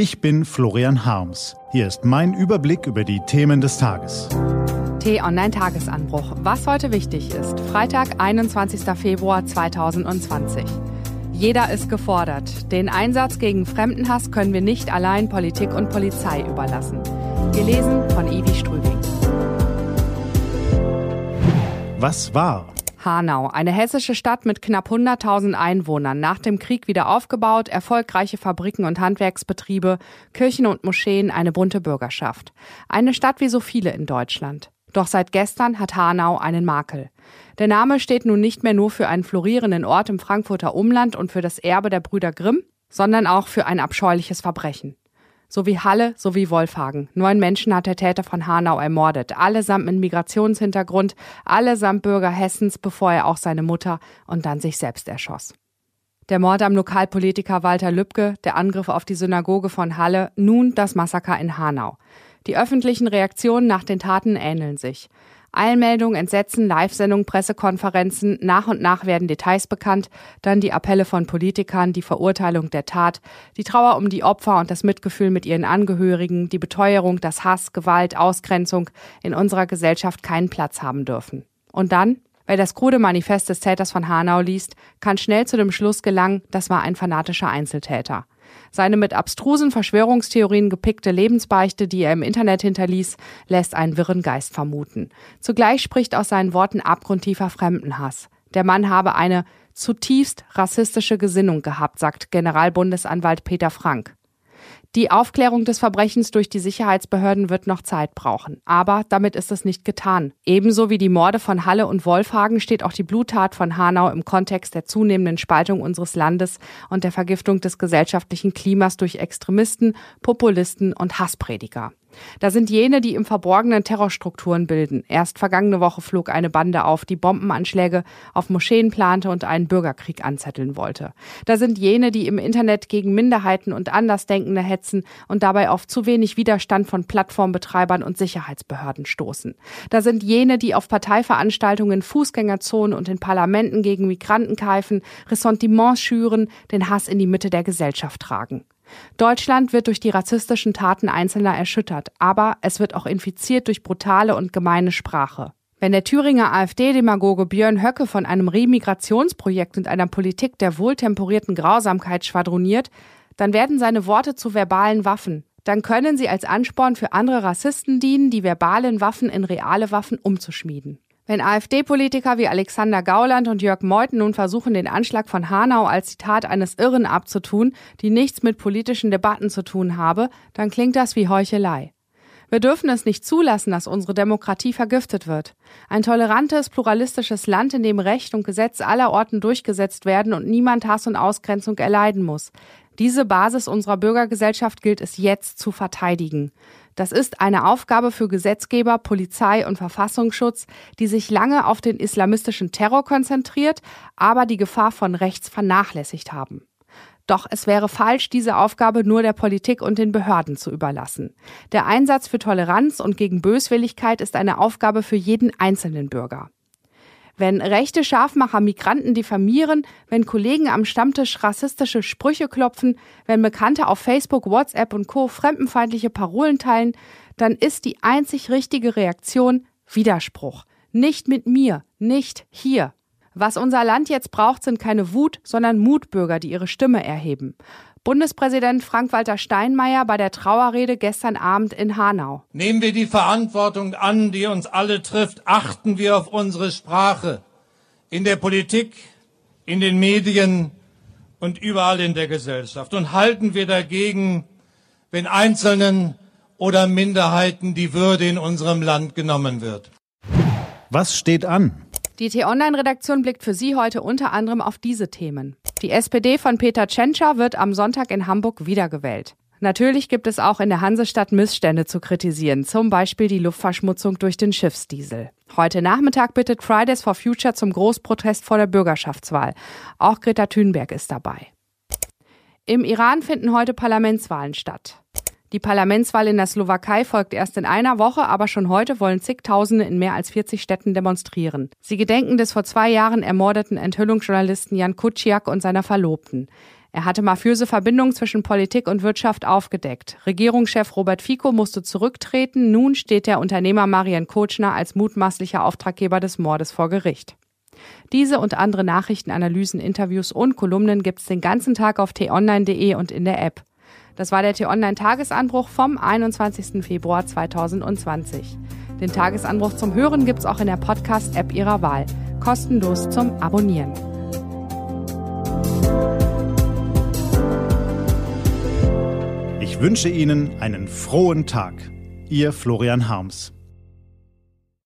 Ich bin Florian Harms. Hier ist mein Überblick über die Themen des Tages. T-Online Tagesanbruch. Was heute wichtig ist. Freitag, 21. Februar 2020. Jeder ist gefordert. Den Einsatz gegen Fremdenhass können wir nicht allein Politik und Polizei überlassen. Gelesen von Ivi Strübing. Was war? Hanau, eine hessische Stadt mit knapp 100.000 Einwohnern, nach dem Krieg wieder aufgebaut, erfolgreiche Fabriken und Handwerksbetriebe, Kirchen und Moscheen, eine bunte Bürgerschaft. Eine Stadt wie so viele in Deutschland. Doch seit gestern hat Hanau einen Makel. Der Name steht nun nicht mehr nur für einen florierenden Ort im Frankfurter Umland und für das Erbe der Brüder Grimm, sondern auch für ein abscheuliches Verbrechen sowie Halle sowie Wolfhagen. Neun Menschen hat der Täter von Hanau ermordet, allesamt mit Migrationshintergrund, allesamt Bürger Hessens, bevor er auch seine Mutter und dann sich selbst erschoss. Der Mord am Lokalpolitiker Walter Lübcke, der Angriff auf die Synagoge von Halle, nun das Massaker in Hanau. Die öffentlichen Reaktionen nach den Taten ähneln sich. Eilmeldungen, Entsetzen, Live-Sendungen, Pressekonferenzen, nach und nach werden Details bekannt, dann die Appelle von Politikern, die Verurteilung der Tat, die Trauer um die Opfer und das Mitgefühl mit ihren Angehörigen, die Beteuerung, dass Hass, Gewalt, Ausgrenzung in unserer Gesellschaft keinen Platz haben dürfen. Und dann? Wer das krude Manifest des Täters von Hanau liest, kann schnell zu dem Schluss gelangen, das war ein fanatischer Einzeltäter. Seine mit abstrusen Verschwörungstheorien gepickte Lebensbeichte, die er im Internet hinterließ, lässt einen wirren Geist vermuten. Zugleich spricht aus seinen Worten abgrundtiefer Fremdenhass. Der Mann habe eine zutiefst rassistische Gesinnung gehabt, sagt Generalbundesanwalt Peter Frank. Die Aufklärung des Verbrechens durch die Sicherheitsbehörden wird noch Zeit brauchen. Aber damit ist es nicht getan. Ebenso wie die Morde von Halle und Wolfhagen steht auch die Bluttat von Hanau im Kontext der zunehmenden Spaltung unseres Landes und der Vergiftung des gesellschaftlichen Klimas durch Extremisten, Populisten und Hassprediger. Da sind jene, die im Verborgenen Terrorstrukturen bilden. Erst vergangene Woche flog eine Bande auf, die Bombenanschläge auf Moscheen plante und einen Bürgerkrieg anzetteln wollte. Da sind jene, die im Internet gegen Minderheiten und Andersdenkende hetzen und dabei auf zu wenig Widerstand von Plattformbetreibern und Sicherheitsbehörden stoßen. Da sind jene, die auf Parteiveranstaltungen, Fußgängerzonen und in Parlamenten gegen Migranten keifen, Ressentiments schüren, den Hass in die Mitte der Gesellschaft tragen. Deutschland wird durch die rassistischen Taten Einzelner erschüttert, aber es wird auch infiziert durch brutale und gemeine Sprache. Wenn der Thüringer AfD-Demagoge Björn Höcke von einem Remigrationsprojekt und einer Politik der wohltemperierten Grausamkeit schwadroniert, dann werden seine Worte zu verbalen Waffen. Dann können sie als Ansporn für andere Rassisten dienen, die verbalen Waffen in reale Waffen umzuschmieden. Wenn AfD-Politiker wie Alexander Gauland und Jörg Meuthen nun versuchen, den Anschlag von Hanau als Zitat eines Irren abzutun, die nichts mit politischen Debatten zu tun habe, dann klingt das wie Heuchelei. Wir dürfen es nicht zulassen, dass unsere Demokratie vergiftet wird. Ein tolerantes, pluralistisches Land, in dem Recht und Gesetz aller Orten durchgesetzt werden und niemand Hass und Ausgrenzung erleiden muss. Diese Basis unserer Bürgergesellschaft gilt es jetzt zu verteidigen. Das ist eine Aufgabe für Gesetzgeber, Polizei und Verfassungsschutz, die sich lange auf den islamistischen Terror konzentriert, aber die Gefahr von rechts vernachlässigt haben. Doch es wäre falsch, diese Aufgabe nur der Politik und den Behörden zu überlassen. Der Einsatz für Toleranz und gegen Böswilligkeit ist eine Aufgabe für jeden einzelnen Bürger. Wenn rechte Scharfmacher Migranten diffamieren, wenn Kollegen am Stammtisch rassistische Sprüche klopfen, wenn Bekannte auf Facebook, WhatsApp und Co. fremdenfeindliche Parolen teilen, dann ist die einzig richtige Reaktion Widerspruch. Nicht mit mir, nicht hier. Was unser Land jetzt braucht, sind keine Wut, sondern Mutbürger, die ihre Stimme erheben. Bundespräsident Frank-Walter Steinmeier bei der Trauerrede gestern Abend in Hanau. Nehmen wir die Verantwortung an, die uns alle trifft. Achten wir auf unsere Sprache in der Politik, in den Medien und überall in der Gesellschaft. Und halten wir dagegen, wenn Einzelnen oder Minderheiten die Würde in unserem Land genommen wird. Was steht an? Die T-Online-Redaktion blickt für Sie heute unter anderem auf diese Themen. Die SPD von Peter Tschentscher wird am Sonntag in Hamburg wiedergewählt. Natürlich gibt es auch in der Hansestadt Missstände zu kritisieren, zum Beispiel die Luftverschmutzung durch den Schiffsdiesel. Heute Nachmittag bittet Fridays for Future zum Großprotest vor der Bürgerschaftswahl. Auch Greta Thunberg ist dabei. Im Iran finden heute Parlamentswahlen statt. Die Parlamentswahl in der Slowakei folgt erst in einer Woche, aber schon heute wollen zigtausende in mehr als 40 Städten demonstrieren. Sie gedenken des vor zwei Jahren ermordeten Enthüllungsjournalisten Jan Kuciak und seiner Verlobten. Er hatte mafiöse Verbindungen zwischen Politik und Wirtschaft aufgedeckt. Regierungschef Robert Fico musste zurücktreten. Nun steht der Unternehmer Marian Kotschner als mutmaßlicher Auftraggeber des Mordes vor Gericht. Diese und andere Nachrichten, Analysen, Interviews und Kolumnen gibt's den ganzen Tag auf t-online.de und in der App. Das war der T-Online-Tagesanbruch vom 21. Februar 2020. Den Tagesanbruch zum Hören gibt's auch in der Podcast-App Ihrer Wahl. Kostenlos zum Abonnieren. Ich wünsche Ihnen einen frohen Tag. Ihr Florian Harms.